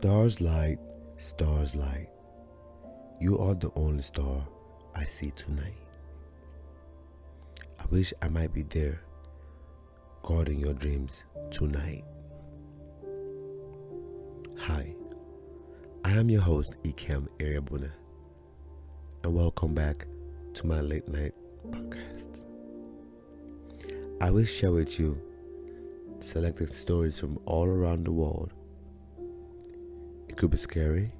Stars light, stars light. You are the only star I see tonight. I wish I might be there, guarding your dreams tonight. Hi, I am your host, Ikem Ariabuna, and welcome back to my late night podcast. I will share with you selected stories from all around the world. It could be scary,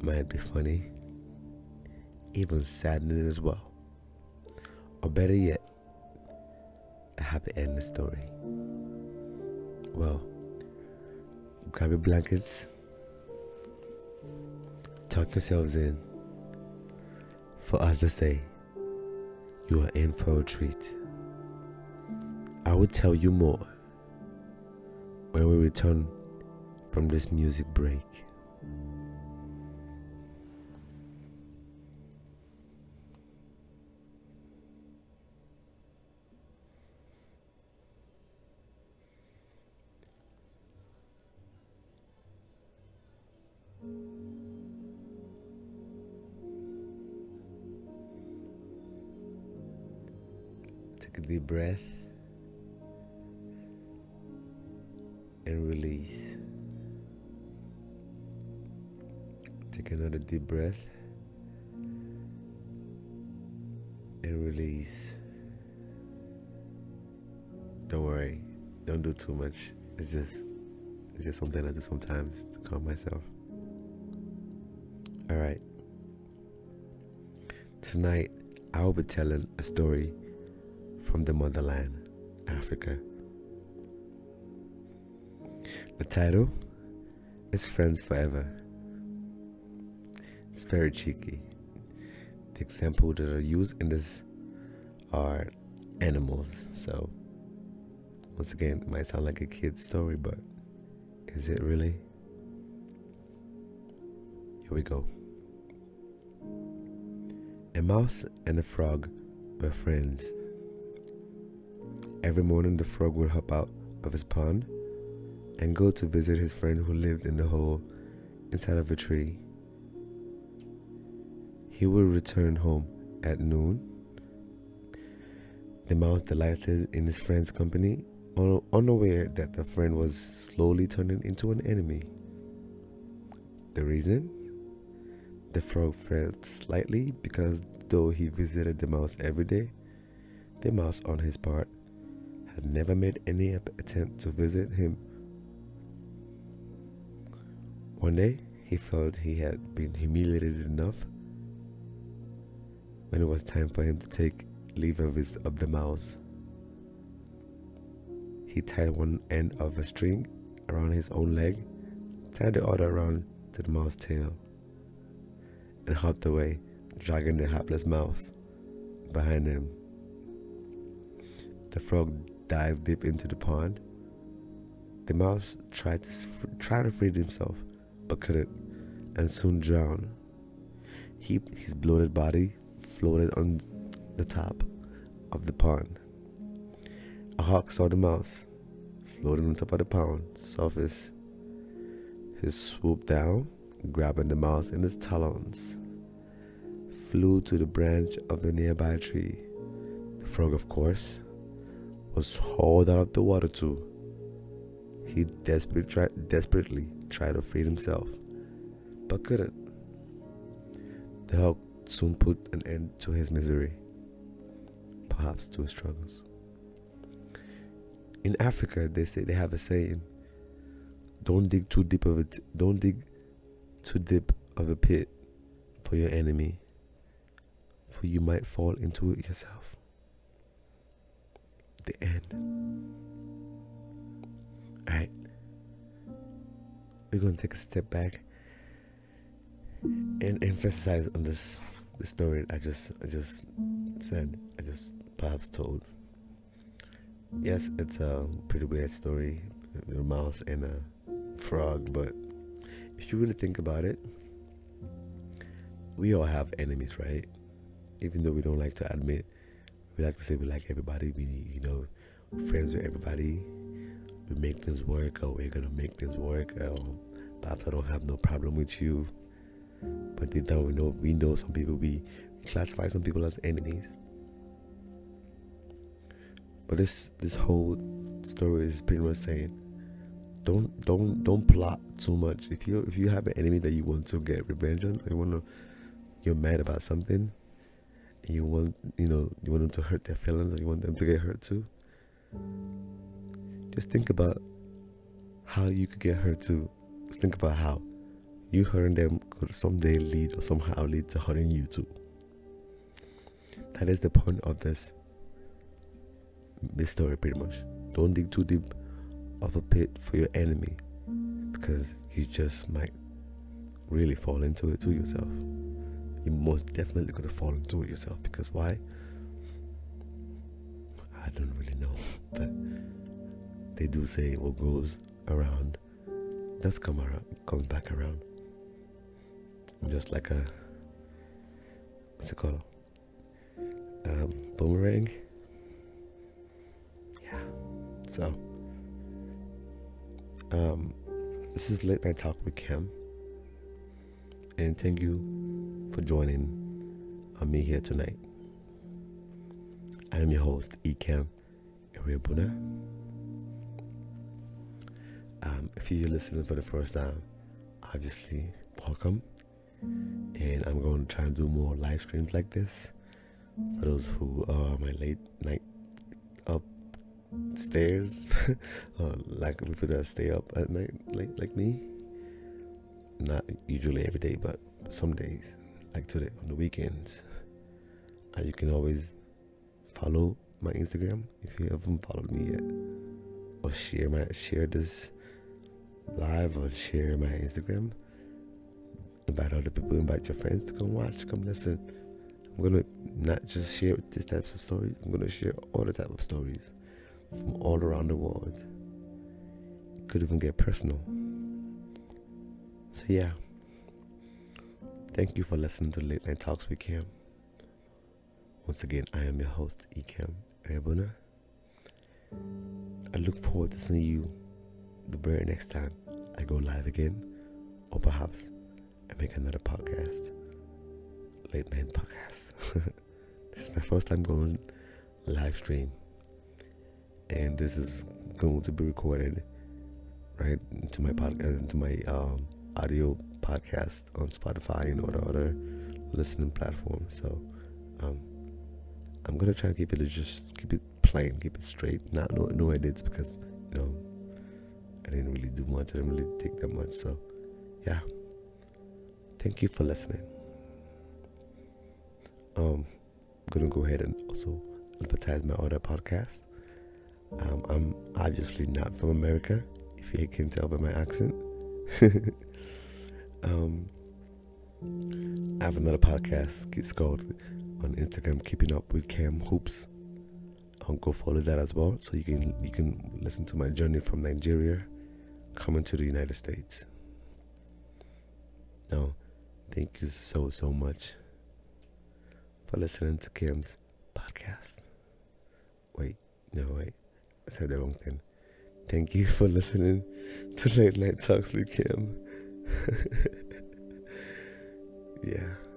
might be funny, even saddening as well. Or better yet, a happy ending story. Well, grab your blankets, tuck yourselves in. For us to say, you are in for a treat. I will tell you more when we return from this music break. Take a deep breath and release. Take another deep breath and release. Don't worry, don't do too much. It's just it's just something I do sometimes to calm myself. Alright. Tonight I will be telling a story from the motherland, Africa. The title is Friends Forever. It's very cheeky. The example that are used in this are animals. So, once again, it might sound like a kid's story, but is it really? Here we go. A mouse and a frog were friends. Every morning, the frog would hop out of his pond and go to visit his friend who lived in the hole inside of a tree. He would return home at noon. The mouse, delighted in his friend's company, un- unaware that the friend was slowly turning into an enemy. The reason? The frog felt slightly because though he visited the mouse every day, the mouse, on his part, had never made any attempt to visit him one day, he felt he had been humiliated enough. When it was time for him to take leave of his of the mouse, he tied one end of a string around his own leg, tied the other around to the mouse tail, and hopped away, dragging the hapless mouse behind him. The frog dived deep into the pond. The mouse tried to try to free himself, but couldn't, and soon drowned. He, his bloated body floated on the top of the pond. A hawk saw the mouse floating on top of the pond surface. He swooped down, grabbing the mouse in his talons, flew to the branch of the nearby tree. The frog, of course, was hauled out of the water too. He desperate try, desperately tried to free himself, but couldn't. The hawk soon put an end to his misery, perhaps to his struggles. In Africa, they say they have a saying: "Don't dig too deep of it. Don't dig too deep of a pit for your enemy, for you might fall into it yourself." The end. All right we're to take a step back and emphasize on this the story I just I just said I just perhaps told. Yes, it's a pretty weird story, a mouse and a frog, but if you really think about it, we all have enemies, right? Even though we don't like to admit, we like to say we like everybody. We, you know, friends with everybody we make things work or we're gonna make things work or Perhaps I don't have no problem with you. But deep down we know we know some people we classify some people as enemies. But this this whole story is pretty much saying don't don't don't plot too much. If you if you have an enemy that you want to get revenge on, you want to you're mad about something, and you want you know you want them to hurt their feelings, and you want them to get hurt too. Just think about how you could get hurt too. Just think about how you hurting them could someday lead or somehow lead to hurting you too. That is the point of this this story pretty much. Don't dig too deep of a pit for your enemy because you just might really fall into it to yourself. You most definitely gonna fall into it yourself because why? I don't really know, but they do say what goes around does come around, comes back around. Just like a what's it called? Boomerang. Yeah. So. Um, this is Late Night Talk with Kim. And thank you for joining on me here tonight. I am your host, Ekem Iriabuna. Um, if you're listening for the first time, obviously, welcome. And I'm going to try and do more live streams like this for those who are my late night up stairs, uh, like people that stay up at night, like like me. Not usually every day, but some days, like today on the weekends. And you can always follow my Instagram if you haven't followed me yet, or share my share this live or share my Instagram. Invite other people, invite your friends to come watch, come listen. I'm gonna not just share these types of stories. I'm gonna share all the type of stories from all around the world. Could even get personal. So yeah. Thank you for listening to Late Night Talks with Kim. Once again, I am your host, Ekem Erebuna. I look forward to seeing you the very next time I go live again, or perhaps make another podcast, late night podcast. this is my first time going live stream and this is going to be recorded right into my podcast into my um, audio podcast on Spotify and the other listening platforms. So um, I'm gonna try and keep it just keep it plain, keep it straight. Not no no edits because you know I didn't really do much. I didn't really take that much. So yeah. Thank you for listening. Um, I'm gonna go ahead and also advertise my other podcast. Um, I'm obviously not from America, if you can tell by my accent. um, I have another podcast. It's called on Instagram, Keeping Up with Cam Hoops. I'll go follow that as well, so you can you can listen to my journey from Nigeria coming to the United States. Now, thank you so so much for listening to Kim's podcast. Wait, no wait. I said the wrong thing. Thank you for listening to Late Night Talks with Kim. yeah.